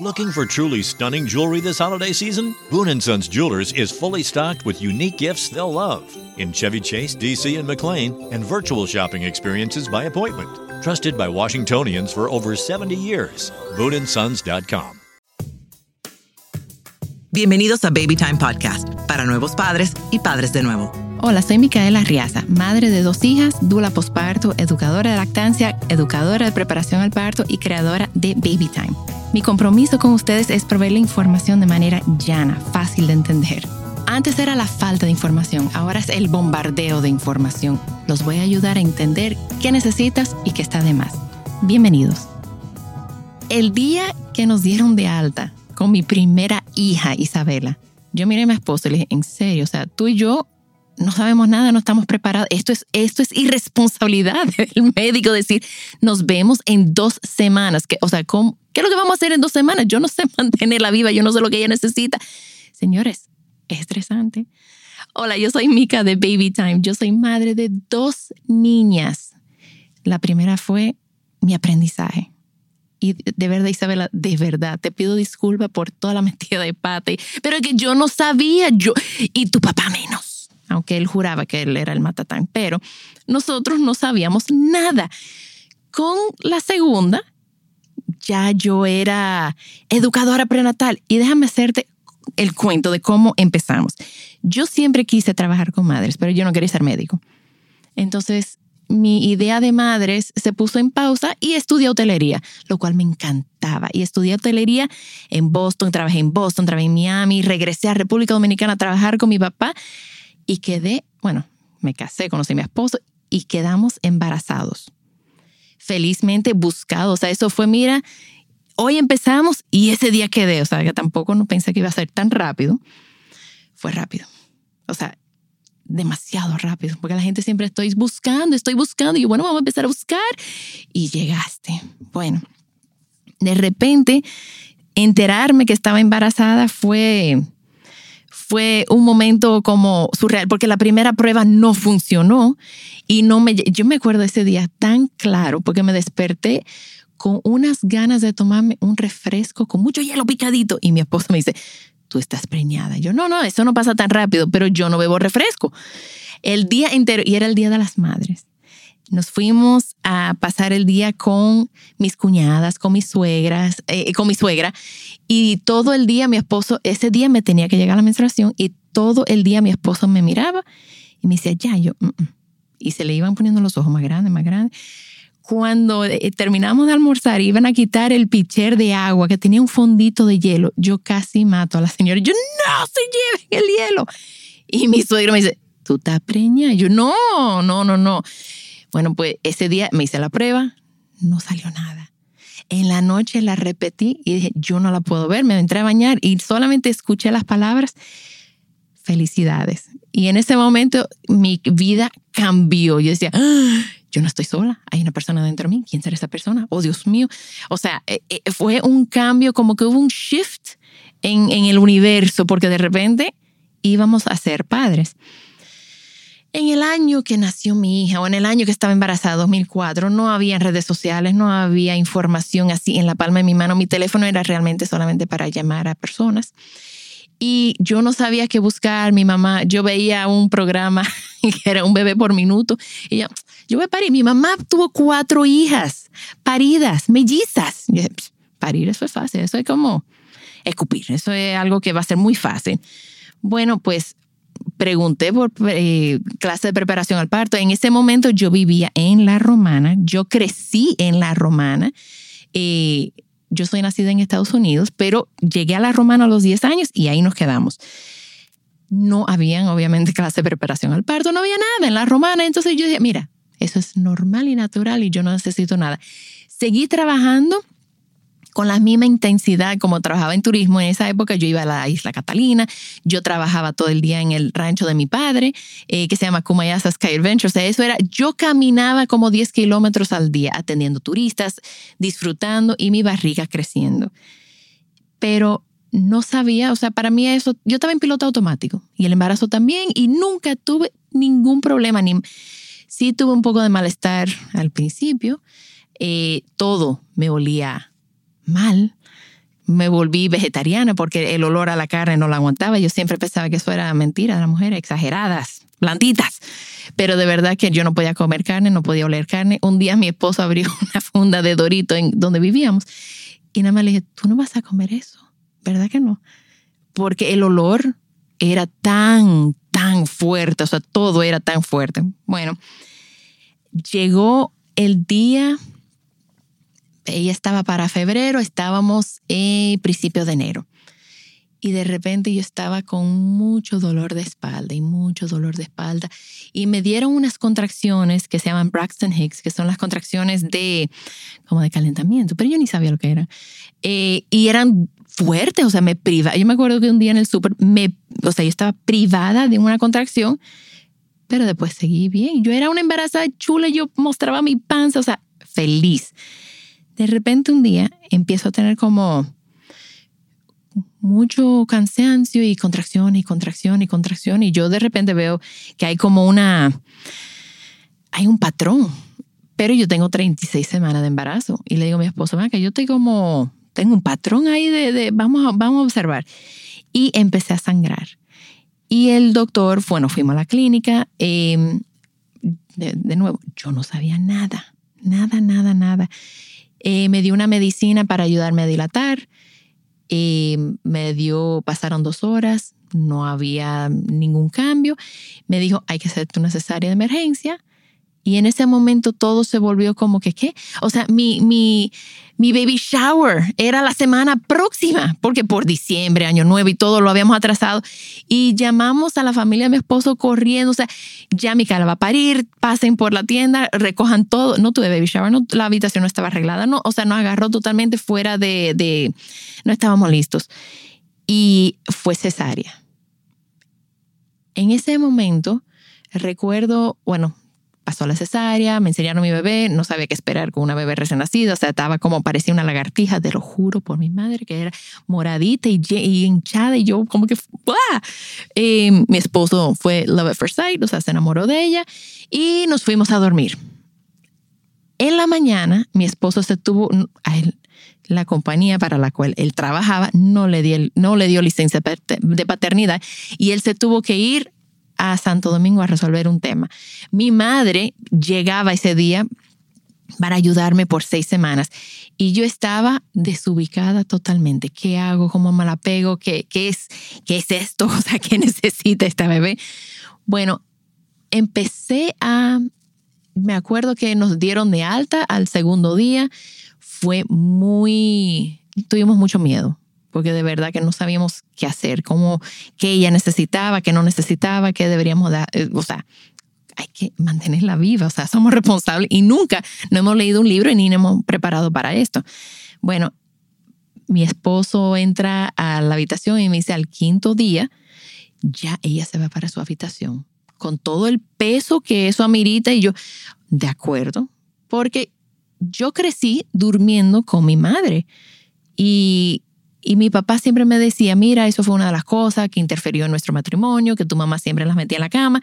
Looking for truly stunning jewelry this holiday season? Boon & Sons Jewelers is fully stocked with unique gifts they'll love in Chevy Chase, DC, and McLean, and virtual shopping experiences by appointment. Trusted by Washingtonians for over 70 years. BooneAndSons.com. Bienvenidos a Baby Time Podcast, para nuevos padres y padres de nuevo. Hola, soy Micaela Riaza, madre de dos hijas, dula posparto, educadora de lactancia, educadora de preparación al parto y creadora de Baby Time. Mi compromiso con ustedes es proveerle información de manera llana, fácil de entender. Antes era la falta de información, ahora es el bombardeo de información. Los voy a ayudar a entender qué necesitas y qué está de más. Bienvenidos. El día que nos dieron de alta con mi primera hija, Isabela, yo miré a mi esposo y le dije, en serio, o sea, tú y yo no sabemos nada, no estamos preparados. Esto es, esto es irresponsabilidad del médico decir, nos vemos en dos semanas. Que, o sea, ¿cómo, ¿qué es lo que vamos a hacer en dos semanas? Yo no sé mantenerla viva, yo no sé lo que ella necesita. Señores, es estresante. Hola, yo soy Mika de Baby Time. Yo soy madre de dos niñas. La primera fue mi aprendizaje. Y de verdad, Isabela, de verdad, te pido disculpas por toda la metida de pata, pero que yo no sabía, yo, y tu papá menos aunque él juraba que él era el matatán, pero nosotros no sabíamos nada. Con la segunda, ya yo era educadora prenatal y déjame hacerte el cuento de cómo empezamos. Yo siempre quise trabajar con madres, pero yo no quería ser médico. Entonces, mi idea de madres se puso en pausa y estudié hotelería, lo cual me encantaba. Y estudié hotelería en Boston, trabajé en Boston, trabajé en Miami, regresé a República Dominicana a trabajar con mi papá y quedé, bueno, me casé, conocí a mi esposo y quedamos embarazados. Felizmente buscados, o sea, eso fue, mira, hoy empezamos y ese día quedé, o sea, que tampoco no pensé que iba a ser tan rápido. Fue rápido. O sea, demasiado rápido, porque la gente siempre estoy buscando, estoy buscando, y bueno, vamos a empezar a buscar, y llegaste. Bueno, de repente, enterarme que estaba embarazada fue fue un momento como surreal, porque la primera prueba no funcionó y no me, yo me acuerdo ese día tan claro, porque me desperté con unas ganas de tomarme un refresco con mucho hielo picadito y mi esposo me dice, tú estás preñada. Yo, no, no, eso no pasa tan rápido, pero yo no bebo refresco. El día entero, y era el Día de las Madres nos fuimos a pasar el día con mis cuñadas, con mis suegras, eh, con mi suegra. Y todo el día mi esposo, ese día me tenía que llegar la menstruación y todo el día mi esposo me miraba y me decía, ya, yo, mm, mm". y se le iban poniendo los ojos más grandes, más grandes. Cuando eh, terminamos de almorzar, iban a quitar el pitcher de agua que tenía un fondito de hielo. Yo casi mato a la señora. Yo, no se lleven el hielo. Y mi suegro me dice, ¿tú estás preñada? Yo, no, no, no, no. Bueno, pues ese día me hice la prueba, no salió nada. En la noche la repetí y dije, yo no la puedo ver, me entré a bañar y solamente escuché las palabras, felicidades. Y en ese momento mi vida cambió. Yo decía, ah, yo no estoy sola, hay una persona dentro de mí, ¿quién será esa persona? Oh, Dios mío. O sea, eh, eh, fue un cambio, como que hubo un shift en el universo, porque de repente íbamos a ser padres. En el año que nació mi hija o en el año que estaba embarazada, 2004, no había redes sociales, no había información así en la palma de mi mano. Mi teléfono era realmente solamente para llamar a personas. Y yo no sabía qué buscar. Mi mamá, yo veía un programa que era un bebé por minuto. Y yo, yo voy a parir. Mi mamá tuvo cuatro hijas paridas, mellizas. parir eso es fácil. Eso es como escupir. Eso es algo que va a ser muy fácil. Bueno, pues pregunté por eh, clase de preparación al parto. En ese momento yo vivía en La Romana, yo crecí en La Romana. Eh, yo soy nacida en Estados Unidos, pero llegué a La Romana a los 10 años y ahí nos quedamos. No habían, obviamente, clase de preparación al parto, no había nada en La Romana. Entonces yo dije, mira, eso es normal y natural y yo no necesito nada. Seguí trabajando con la misma intensidad como trabajaba en turismo. En esa época yo iba a la isla Catalina, yo trabajaba todo el día en el rancho de mi padre, eh, que se llama Kumayasa Sky Adventure. O sea, eso era, yo caminaba como 10 kilómetros al día atendiendo turistas, disfrutando y mi barriga creciendo. Pero no sabía, o sea, para mí eso, yo estaba en piloto automático y el embarazo también y nunca tuve ningún problema, ni, sí tuve un poco de malestar al principio, eh, todo me olía mal, me volví vegetariana porque el olor a la carne no la aguantaba. Yo siempre pensaba que eso era mentira de las mujeres, exageradas, blanditas. Pero de verdad que yo no podía comer carne, no podía oler carne. Un día mi esposo abrió una funda de Dorito en donde vivíamos y nada más le dije, tú no vas a comer eso, ¿verdad que no? Porque el olor era tan, tan fuerte, o sea, todo era tan fuerte. Bueno, llegó el día ella estaba para febrero, estábamos en principios de enero. Y de repente yo estaba con mucho dolor de espalda y mucho dolor de espalda. Y me dieron unas contracciones que se llaman Braxton Hicks, que son las contracciones de, como de calentamiento, pero yo ni sabía lo que eran. Eh, y eran fuertes, o sea, me priva. Yo me acuerdo que un día en el súper, o sea, yo estaba privada de una contracción, pero después seguí bien. Yo era una embarazada chula, yo mostraba mi panza, o sea, feliz de repente un día empiezo a tener como mucho cansancio y contracción y contracción y contracción y yo de repente veo que hay como una, hay un patrón, pero yo tengo 36 semanas de embarazo y le digo a mi esposo, que yo estoy como, tengo un patrón ahí de, vamos, a, vamos a observar. Y empecé a sangrar. Y el doctor, bueno, fuimos a la clínica. De, de, nuevo, yo no sabía nada, nada, nada, nada. Eh, me dio una medicina para ayudarme a dilatar. Eh, me dio, pasaron dos horas, no había ningún cambio. Me dijo, hay que hacerte una cesárea de emergencia. Y en ese momento todo se volvió como que, ¿qué? O sea, mi, mi, mi baby shower era la semana próxima, porque por diciembre, año nuevo y todo lo habíamos atrasado. Y llamamos a la familia de mi esposo corriendo, o sea, ya mi cara va a parir, pasen por la tienda, recojan todo. No tuve baby shower, no, la habitación no estaba arreglada, no, o sea, nos agarró totalmente fuera de, de no estábamos listos. Y fue cesárea. En ese momento, recuerdo, bueno, pasó la cesárea, me enseñaron a mi bebé, no sabía qué esperar con una bebé recién nacida, o sea, estaba como parecía una lagartija, te lo juro por mi madre, que era moradita y, hinchada y yo como que, eh, mi esposo fue Love at First Sight, o sea, se enamoró de ella y nos fuimos a dormir. En la mañana, mi esposo se tuvo, a él, la compañía para la cual él trabajaba no le dio, no le dio licencia de paternidad y él se tuvo que ir a Santo Domingo a resolver un tema. Mi madre llegaba ese día para ayudarme por seis semanas y yo estaba desubicada totalmente. ¿Qué hago? ¿Cómo me la pego? ¿Qué, qué, es, ¿Qué es esto? O sea, ¿qué necesita esta bebé? Bueno, empecé a... Me acuerdo que nos dieron de alta al segundo día. Fue muy... Tuvimos mucho miedo porque de verdad que no sabíamos qué hacer, cómo, qué ella necesitaba, qué no necesitaba, qué deberíamos dar, eh, o sea, hay que mantenerla viva, o sea, somos responsables y nunca no hemos leído un libro y ni hemos preparado para esto. Bueno, mi esposo entra a la habitación y me dice al quinto día, ya ella se va para su habitación, con todo el peso que eso amerita y yo, de acuerdo, porque yo crecí durmiendo con mi madre y y mi papá siempre me decía, mira, eso fue una de las cosas que interfirió en nuestro matrimonio, que tu mamá siempre las metía en la cama.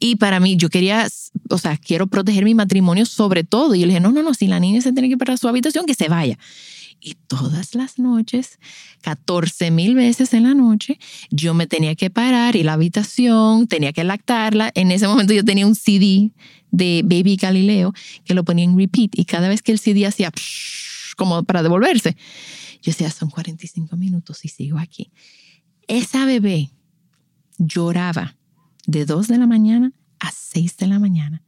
Y para mí, yo quería, o sea, quiero proteger mi matrimonio sobre todo. Y yo le dije, no, no, no, si la niña se tiene que ir para su habitación, que se vaya. Y todas las noches, 14 mil veces en la noche, yo me tenía que parar y la habitación, tenía que lactarla. En ese momento yo tenía un CD de Baby Galileo que lo ponía en repeat y cada vez que el CD hacía como para devolverse, yo decía, son 45 minutos y sigo aquí. Esa bebé lloraba de 2 de la mañana a 6 de la mañana.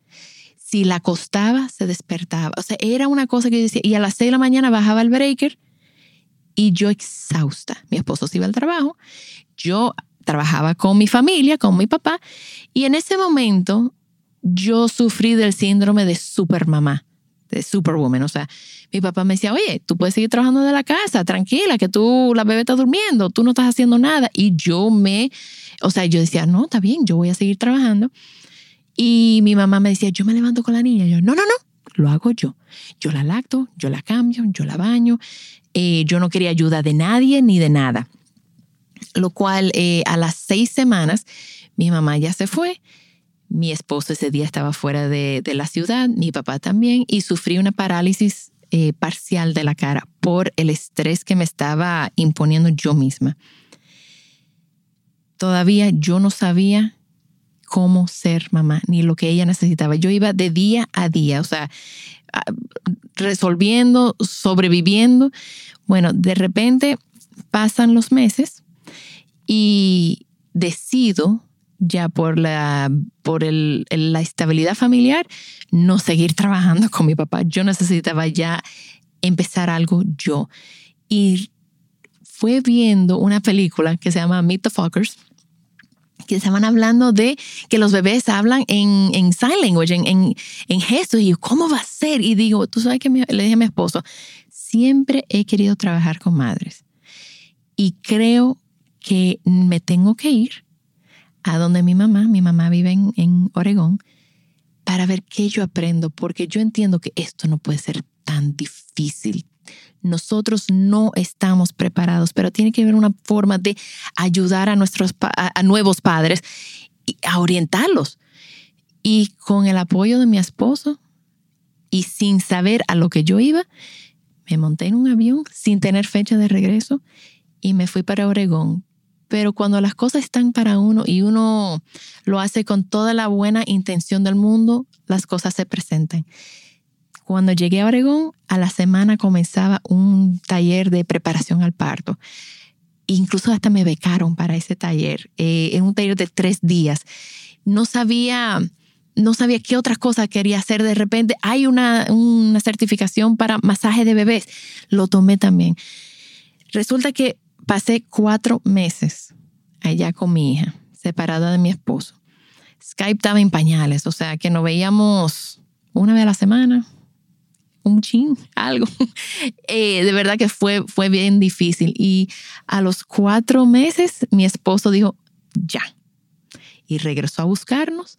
Si la acostaba, se despertaba. O sea, era una cosa que yo decía. Y a las 6 de la mañana bajaba el breaker y yo exhausta. Mi esposo se iba al trabajo. Yo trabajaba con mi familia, con mi papá. Y en ese momento yo sufrí del síndrome de supermamá de Superwoman. O sea, mi papá me decía, oye, tú puedes seguir trabajando de la casa, tranquila, que tú, la bebé está durmiendo, tú no estás haciendo nada. Y yo me, o sea, yo decía, no, está bien, yo voy a seguir trabajando. Y mi mamá me decía, yo me levanto con la niña. yo, no, no, no, lo hago yo. Yo la lacto, yo la cambio, yo la baño. Eh, yo no quería ayuda de nadie ni de nada. Lo cual eh, a las seis semanas mi mamá ya se fue mi esposo ese día estaba fuera de, la ciudad, mi papá también, y sufrí una parálisis eh, parcial de la cara por el estrés que me estaba imponiendo yo misma. Todavía yo no sabía cómo ser mamá, ni lo que ella necesitaba. Yo iba de día a día, o sea, resolviendo, sobreviviendo. Bueno, de repente pasan los meses y decido ya por la, por la estabilidad familiar, no seguir trabajando con mi papá. Yo necesitaba ya empezar algo yo. Y fue viendo una película que se llama Meet the Fuckers, que estaban hablando de que los bebés hablan en, en sign language, en, en, en gestos. Y yo, ¿cómo va a ser? Y digo, tú sabes que le dije a mi esposo, siempre he querido trabajar con madres. Y creo que me tengo que ir a donde mi mamá, mi mamá vive en, en Oregón, para ver qué yo aprendo, porque yo entiendo que esto no puede ser tan difícil. Nosotros no estamos preparados, pero tiene que haber una forma de ayudar a nuestros a nuevos padres y a orientarlos. Y con el apoyo de mi esposo y sin saber a lo que yo iba, me monté en un avión sin tener fecha de regreso y me fui para Oregón pero cuando las cosas están para uno y uno lo hace con toda la buena intención del mundo, las cosas se presentan. Cuando llegué a Oregón, a la semana comenzaba un taller de preparación al parto. Incluso hasta me becaron para ese taller, eh, en un taller de tres días. No sabía, no sabía qué otras cosas quería hacer. De repente hay una, una certificación para masaje de bebés. Lo tomé también. Resulta que Pasé cuatro meses allá con mi hija, separada de mi esposo. Skype estaba en pañales, o sea que nos veíamos una vez a la semana, un chin, algo. Eh, de verdad que fue, fue bien difícil. Y a los cuatro meses mi esposo dijo, ya. Y regresó a buscarnos.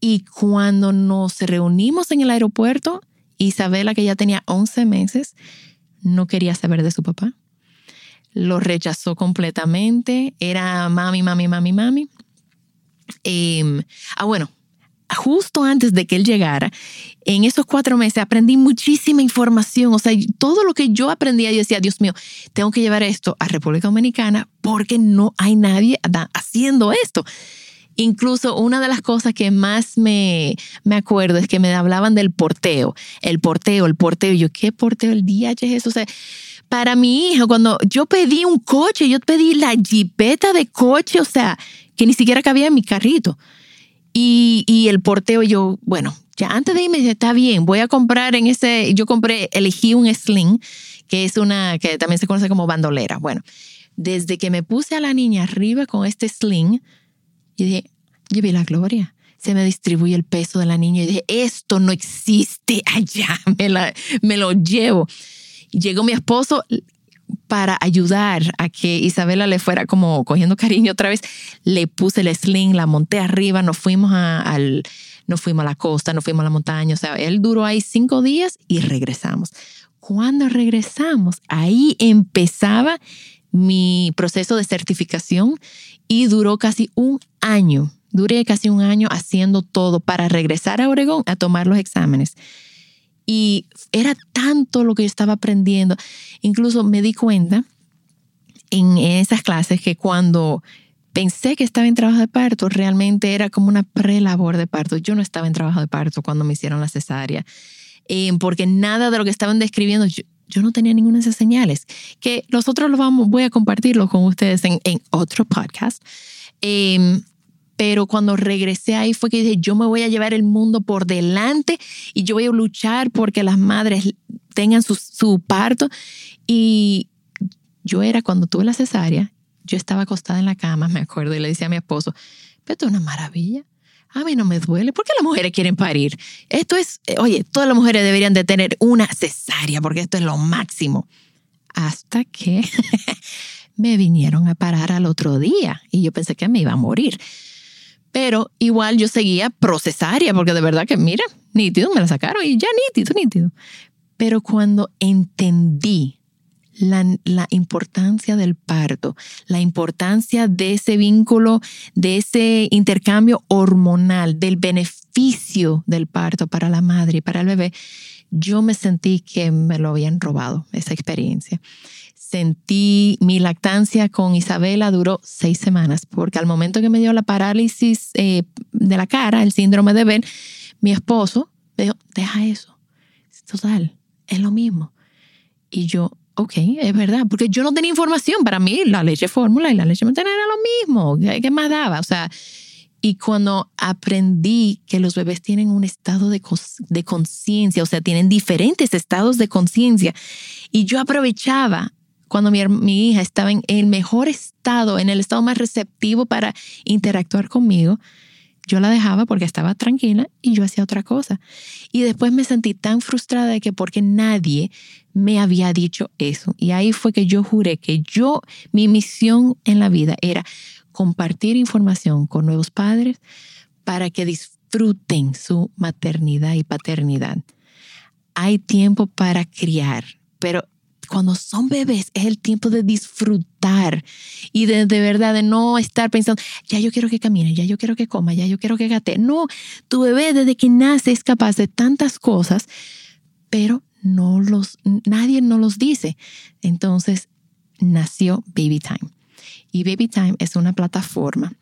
Y cuando nos reunimos en el aeropuerto, Isabela, que ya tenía 11 meses, no quería saber de su papá lo rechazó completamente. Era mami, mami, mami, mami. Em, ah, bueno, justo antes de que él llegara, en esos cuatro meses aprendí muchísima información. O sea, todo lo que yo aprendía, yo decía, Dios mío, tengo que llevar esto a República Dominicana porque no hay nadie haciendo esto. Incluso una de las cosas que más me, me acuerdo es que me hablaban del porteo, el porteo, el porteo. Yo, ¿qué porteo? El DH es eso. O sea, para mi hijo, cuando yo pedí un coche, yo pedí la jipeta de coche, o sea, que ni siquiera cabía en mi carrito. Y, y el porteo, yo, bueno, ya antes de irme está bien, voy a comprar en ese, yo compré, elegí un sling, que es una, que también se conoce como bandolera. Bueno, desde que me puse a la niña arriba con este sling, y dije, yo vi la gloria. Se me distribuye el peso de la niña y dije, esto no existe allá, me, la, me lo llevo. Llegó mi esposo para ayudar a que Isabela le fuera como cogiendo cariño otra vez. Le puse el sling, la monté arriba, nos fuimos a, al, nos fuimos a la costa, nos fuimos a la montaña. O sea, él duró ahí cinco días y regresamos. Cuando regresamos, ahí empezaba mi proceso de certificación y duró casi un año. Duré casi un año haciendo todo para regresar a Oregón a tomar los exámenes. Y era tanto lo que yo estaba aprendiendo. Incluso me di cuenta en esas clases que cuando pensé que estaba en trabajo de parto, realmente era como una prelabor de parto. Yo no estaba en trabajo de parto cuando me hicieron la cesárea, eh, porque nada de lo que estaban describiendo, yo, no tenía ninguna de esas señales. Que nosotros lo vamos, voy a compartirlo con ustedes en, en otro podcast. Eh, pero cuando regresé ahí fue que dije, yo me voy a llevar el mundo por delante y yo voy a luchar porque las madres tengan su, parto. Y yo era, cuando tuve la cesárea, yo estaba acostada en la cama, me acuerdo, y le decía a mi esposo, pero esto es una maravilla. A mí no me duele. ¿Por qué las mujeres quieren parir? Esto es, eh, oye, todas las mujeres deberían de tener una cesárea porque esto es lo máximo. Hasta que me vinieron a parar al otro día y yo pensé que me iba a morir. Pero igual yo seguía procesaria, porque de verdad que, mira, nítido, me la sacaron y ya nítido, nítido. Pero cuando entendí la, la, importancia del parto, la importancia de ese vínculo, de ese intercambio hormonal, del beneficio del parto para la madre y para el bebé, yo me sentí que me lo habían robado, esa experiencia. Sentí mi lactancia con Isabela duró seis semanas, porque al momento que me dio la parálisis eh, de la cara, el síndrome de Ben, mi esposo me dijo, deja eso, total, es lo mismo. Y yo, ok, es verdad, porque yo no tenía información. Para mí, la leche fórmula y la leche materna era lo mismo. ¿Qué, más daba? O sea, y cuando aprendí que los bebés tienen un estado de, de conciencia, o sea, tienen diferentes estados de conciencia, y yo aprovechaba cuando mi, hija estaba en el mejor estado, en el estado más receptivo para interactuar conmigo, yo la dejaba porque estaba tranquila y yo hacía otra cosa. Y después me sentí tan frustrada de que porque nadie me había dicho eso. Y ahí fue que yo juré que yo, mi misión en la vida era compartir información con nuevos padres para que disfruten su maternidad y paternidad. Hay tiempo para criar, pero cuando son bebés es el tiempo de disfrutar y de, de, verdad de no estar pensando, ya yo quiero que camine, ya yo quiero que coma, ya yo quiero que gate. No, tu bebé desde que nace es capaz de tantas cosas, pero no los, nadie no los dice. Entonces nació Baby Time. Y Baby Time es una plataforma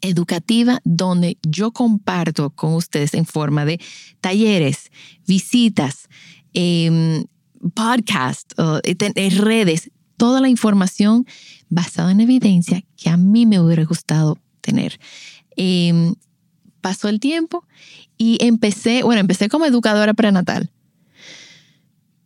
educativa donde yo comparto con ustedes en forma de talleres, visitas, eh, podcast, en redes, toda la información basada en evidencia que a mí me hubiera gustado tener. Em, pasó el tiempo y empecé, bueno, empecé como educadora prenatal,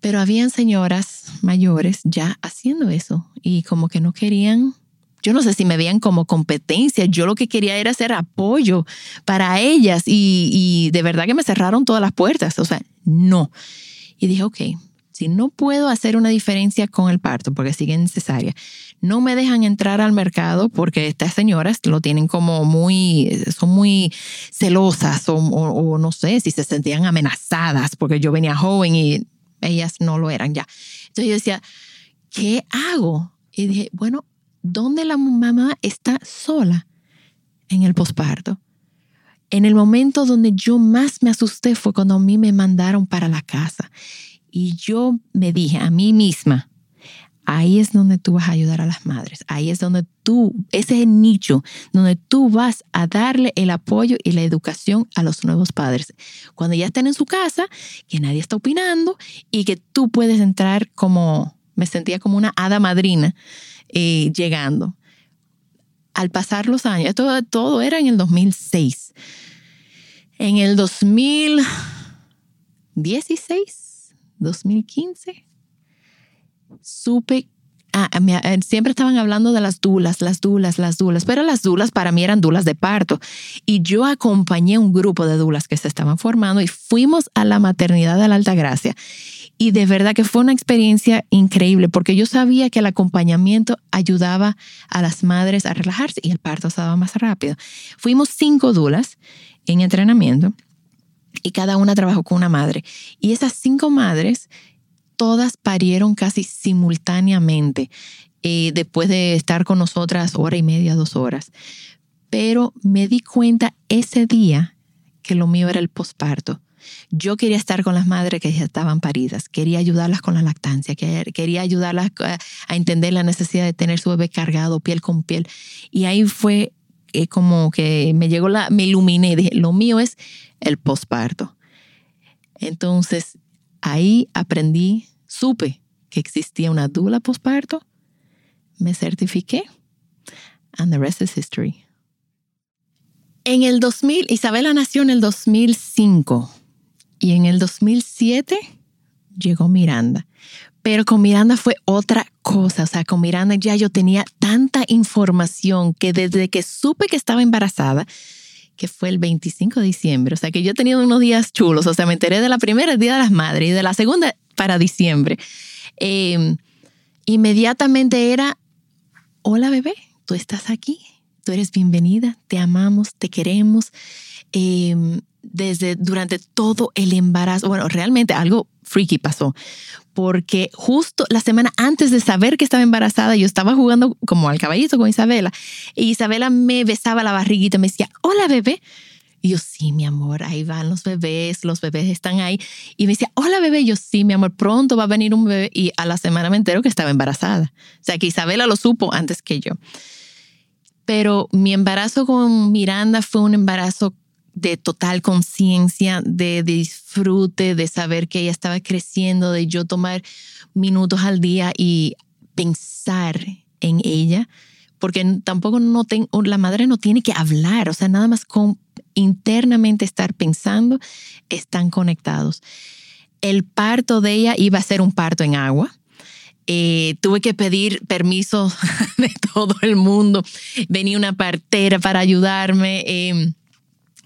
pero habían señoras mayores ya haciendo eso y como que no querían, yo no sé si me veían como competencia, yo lo que quería era hacer apoyo para ellas y, y de verdad que me cerraron todas las puertas, o sea, no. Y dije, ok, no puedo hacer una diferencia con el parto porque sigue necesaria, no me dejan entrar al mercado porque estas señoras lo tienen como muy, son muy celosas o, o no sé si se sentían amenazadas porque yo venía joven y ellas no lo eran ya. Entonces yo decía, ¿qué hago? Y dije, bueno, ¿dónde la mamá está sola? En el posparto. En el momento donde yo más me asusté fue cuando a mí me mandaron para la casa. Y yo me dije a mí misma, ahí es donde tú vas a ayudar a las madres, ahí es donde tú, ese es el nicho donde tú vas a darle el apoyo y la educación a los nuevos padres. Cuando ya estén en su casa, que nadie está opinando y que tú puedes entrar como, me sentía como una hada madrina eh, llegando. Al pasar los años, todo, todo era en el 2006. En el 2016 2015, supe, ah, eh, siempre estaban hablando de las dulas, las dulas, las dulas, pero las dulas para mí eran dulas de parto. Y yo acompañé un grupo de dulas que se estaban formando y fuimos a la maternidad de la Alta Gracia. Y de verdad que fue una experiencia increíble porque yo sabía que el acompañamiento ayudaba a las madres a relajarse y el parto estaba más rápido. Fuimos cinco dulas en entrenamiento y cada una trabajó con una madre. Y esas cinco madres, todas parieron casi simultáneamente eh, después de estar con nosotras hora y media, dos horas. Pero me di cuenta ese día que lo mío era el posparto. Yo quería estar con las madres que ya estaban paridas, quería ayudarlas con la lactancia, quería ayudarlas a entender la necesidad de tener su bebé cargado piel con piel. Y ahí fue eh, como que me llegó la, me iluminé, dije, lo mío es el posparto. Entonces, ahí aprendí, supe que existía una dula posparto, me certifiqué, and the rest is history. En el 2000, Isabela nació en el 2005 y en el 2007 llegó Miranda. Pero con Miranda fue otra cosa, o sea, con Miranda ya yo tenía tanta información que desde que supe que estaba embarazada, que fue el 25 de diciembre, o sea, que yo tenía unos días chulos, o sea, me enteré de la primera, el Día de las Madres, y de la segunda para diciembre. Em, inmediatamente era, hola bebé, tú estás aquí, tú eres bienvenida, te amamos, te queremos. Em, desde durante todo el embarazo, bueno, realmente algo freaky pasó, porque justo la semana antes de saber que estaba embarazada, yo estaba jugando como al caballito con Isabela, y Isabela me besaba la barriguita me decía, hola bebé. Yo, sí, mi amor, ahí van los bebés, los bebés están ahí. Y me decía, hola bebé, yo, sí, mi amor, pronto va a venir un bebé. Y a la semana me entero que estaba embarazada. O sea, que Isabela lo supo antes que yo. Pero mi embarazo con Miranda fue un embarazo de total conciencia, de disfrute, de saber que ella estaba creciendo, de yo tomar minutos al día y pensar en ella, porque tampoco no la madre no tiene que hablar, o sea, nada más con internamente estar pensando, están conectados. El parto de ella iba a ser un parto en agua. Eh, tuve que pedir permiso de todo el mundo. Venía una partera para ayudarme. Em,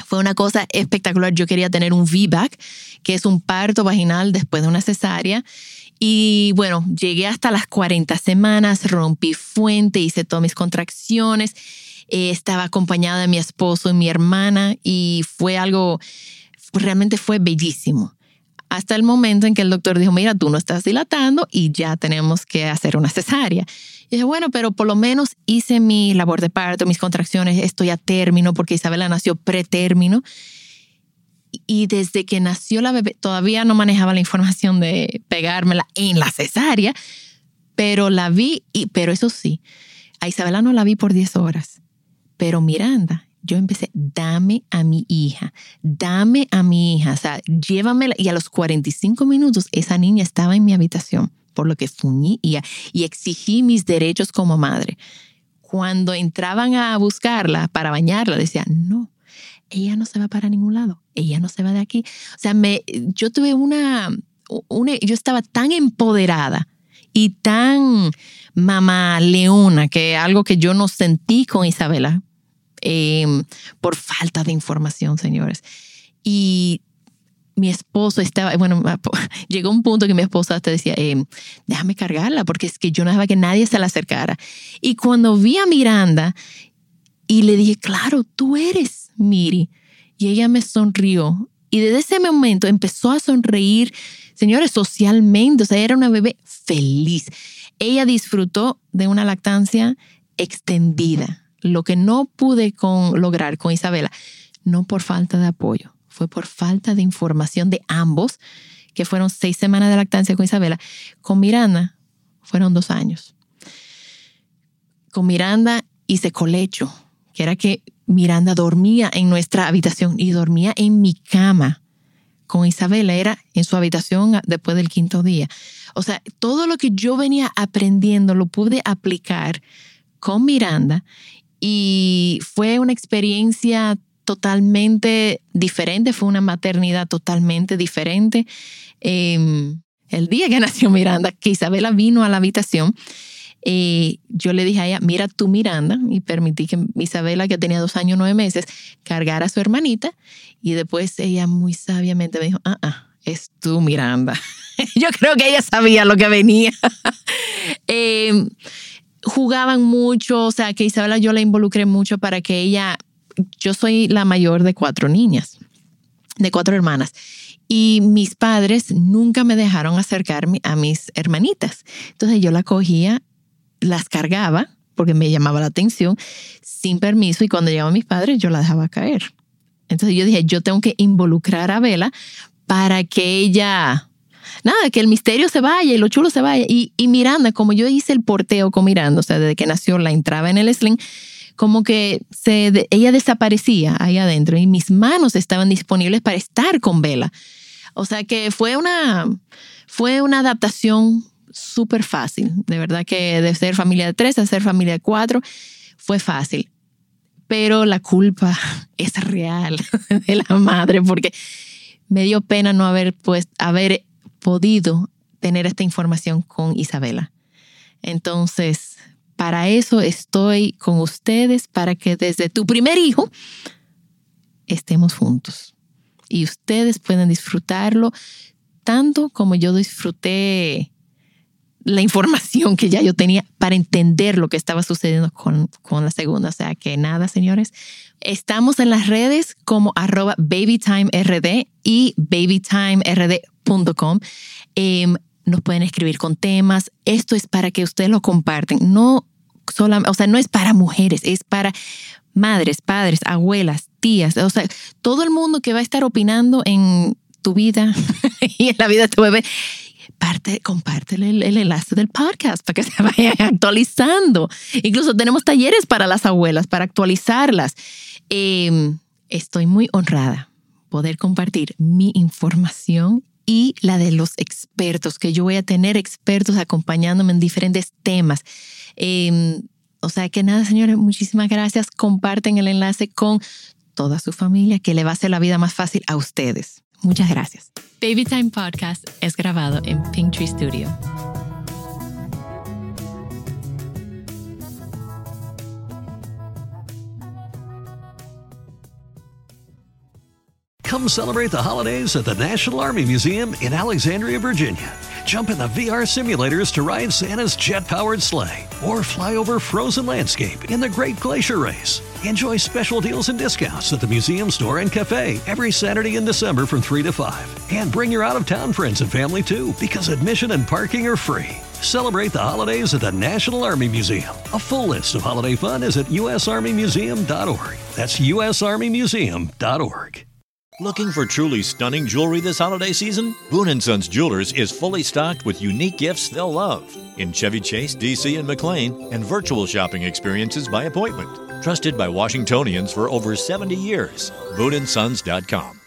fue una cosa espectacular. Yo quería tener un VBAC, que es un parto vaginal después de una cesárea. Y bueno, llegué hasta las 40 semanas, rompí fuente, hice todas mis contracciones. Eh, estaba acompañada de mi esposo y mi hermana y fue algo, realmente fue bellísimo. Hasta el momento en que el doctor dijo, mira, tú no estás dilatando y ya tenemos que hacer una cesárea. Y dije, bueno, pero por lo menos hice mi labor de parto, mis contracciones, estoy a término porque Isabela nació pretérmino. Y desde que nació la bebé, todavía no manejaba la información de pegármela en la cesárea, pero la vi, y, pero eso sí, a Isabela no la vi por 10 horas, pero Miranda, yo empecé, dame a mi hija, dame a mi hija, o sea, llévamela. Y a los 45 minutos esa niña estaba en mi habitación por lo que fuñí y, y exigí mis derechos como madre. Cuando entraban a buscarla para bañarla, decía, no, ella no se va para ningún lado, ella no se va de aquí. O sea, me, yo tuve una, una, yo estaba tan empoderada y tan mamá leona, que algo que yo no sentí con Isabela, em, por falta de información, señores. Y mi esposo estaba, bueno, llegó un punto que mi esposa te decía, eh, déjame cargarla, porque es que yo no dejaba que nadie se la acercara. Y cuando vi a Miranda y le dije, claro, tú eres Miri. Y ella me sonrió. Y desde ese momento empezó a sonreír, señores, socialmente. O sea, era una bebé feliz. Ella disfrutó de una lactancia extendida, lo que no pude con, lograr con Isabela, no por falta de apoyo fue por falta de información de ambos, que fueron seis semanas de lactancia con Isabela. Con Miranda fueron dos años. Con Miranda hice colecho, que era que Miranda dormía en nuestra habitación y dormía en mi cama. Con Isabela era en su habitación después del quinto día. O sea, todo lo que yo venía aprendiendo lo pude aplicar con Miranda y fue una experiencia totalmente diferente, fue una maternidad totalmente diferente. Em, el día que nació Miranda, que Isabela vino a la habitación, eh, yo le dije a ella, mira tú Miranda, y permití que Isabela, que tenía dos años, nueve meses, cargara a su hermanita, y después ella muy sabiamente me dijo, ah, ah, es tú Miranda. yo creo que ella sabía lo que venía. Em, jugaban mucho, o sea, que Isabela yo la involucré mucho para que ella yo soy la mayor de cuatro niñas, de cuatro hermanas. Y mis padres nunca me dejaron acercarme a mis hermanitas. Entonces yo la cogía, las cargaba, porque me llamaba la atención, sin permiso, y cuando llegaban mis padres yo la dejaba caer. Entonces yo dije, yo tengo que involucrar a Vela para que ella, nada, que el misterio se vaya y lo chulo se vaya. Y, y Miranda, como yo hice el porteo con Miranda, o sea, desde que nació la entraba en el sling, como que se, ella desaparecía ahí adentro y mis manos estaban disponibles para estar con Vela. O sea que fue una, fue una adaptación súper fácil. De verdad que de ser familia de tres a ser familia de cuatro fue fácil. Pero la culpa es real de la madre porque me dio pena no haber, pues, haber podido tener esta información con Isabela. Entonces, para eso estoy con ustedes, para que desde tu primer hijo estemos juntos y ustedes pueden disfrutarlo tanto como yo disfruté la información que ya yo tenía para entender lo que estaba sucediendo con, con la segunda. O sea que nada, señores. Estamos en las redes como arroba babytimerd y babytimerd.com. Eh, nos pueden escribir con temas. Esto es para que ustedes lo comparten. No solamente, o sea, no es para mujeres, es para madres, padres, abuelas, tías, o sea, todo el mundo que va a estar opinando en tu vida y en la vida de tu bebé parte, compártele el, enlace del podcast para que se vaya actualizando. Incluso tenemos talleres para las abuelas, para actualizarlas. Em, estoy muy honrada poder compartir mi información y la de los expertos, que yo voy a tener expertos acompañándome en diferentes temas. Em, o sea que nada, señores, muchísimas gracias. Comparten el enlace con toda su familia, que le va a hacer la vida más fácil a ustedes. Muchas gracias. Baby Time Podcast es grabado en Pinktree Studio. Come celebrate the holidays at the National Army Museum in Alexandria, Virginia. Jump in the VR simulators to ride Santa's jet powered sleigh or fly over frozen landscape in the Great Glacier Race. Enjoy special deals and discounts at the museum store and cafe every Saturday in December from 3 to 5. And bring your out of town friends and family too, because admission and parking are free. Celebrate the holidays at the National Army Museum. A full list of holiday fun is at usarmymuseum.org. That's usarmymuseum.org. Looking for truly stunning jewelry this holiday season? Boon & Sons Jewelers is fully stocked with unique gifts they'll love in Chevy Chase, DC, and McLean, and virtual shopping experiences by appointment. Trusted by Washingtonians for over 70 years. BooneandSons.com.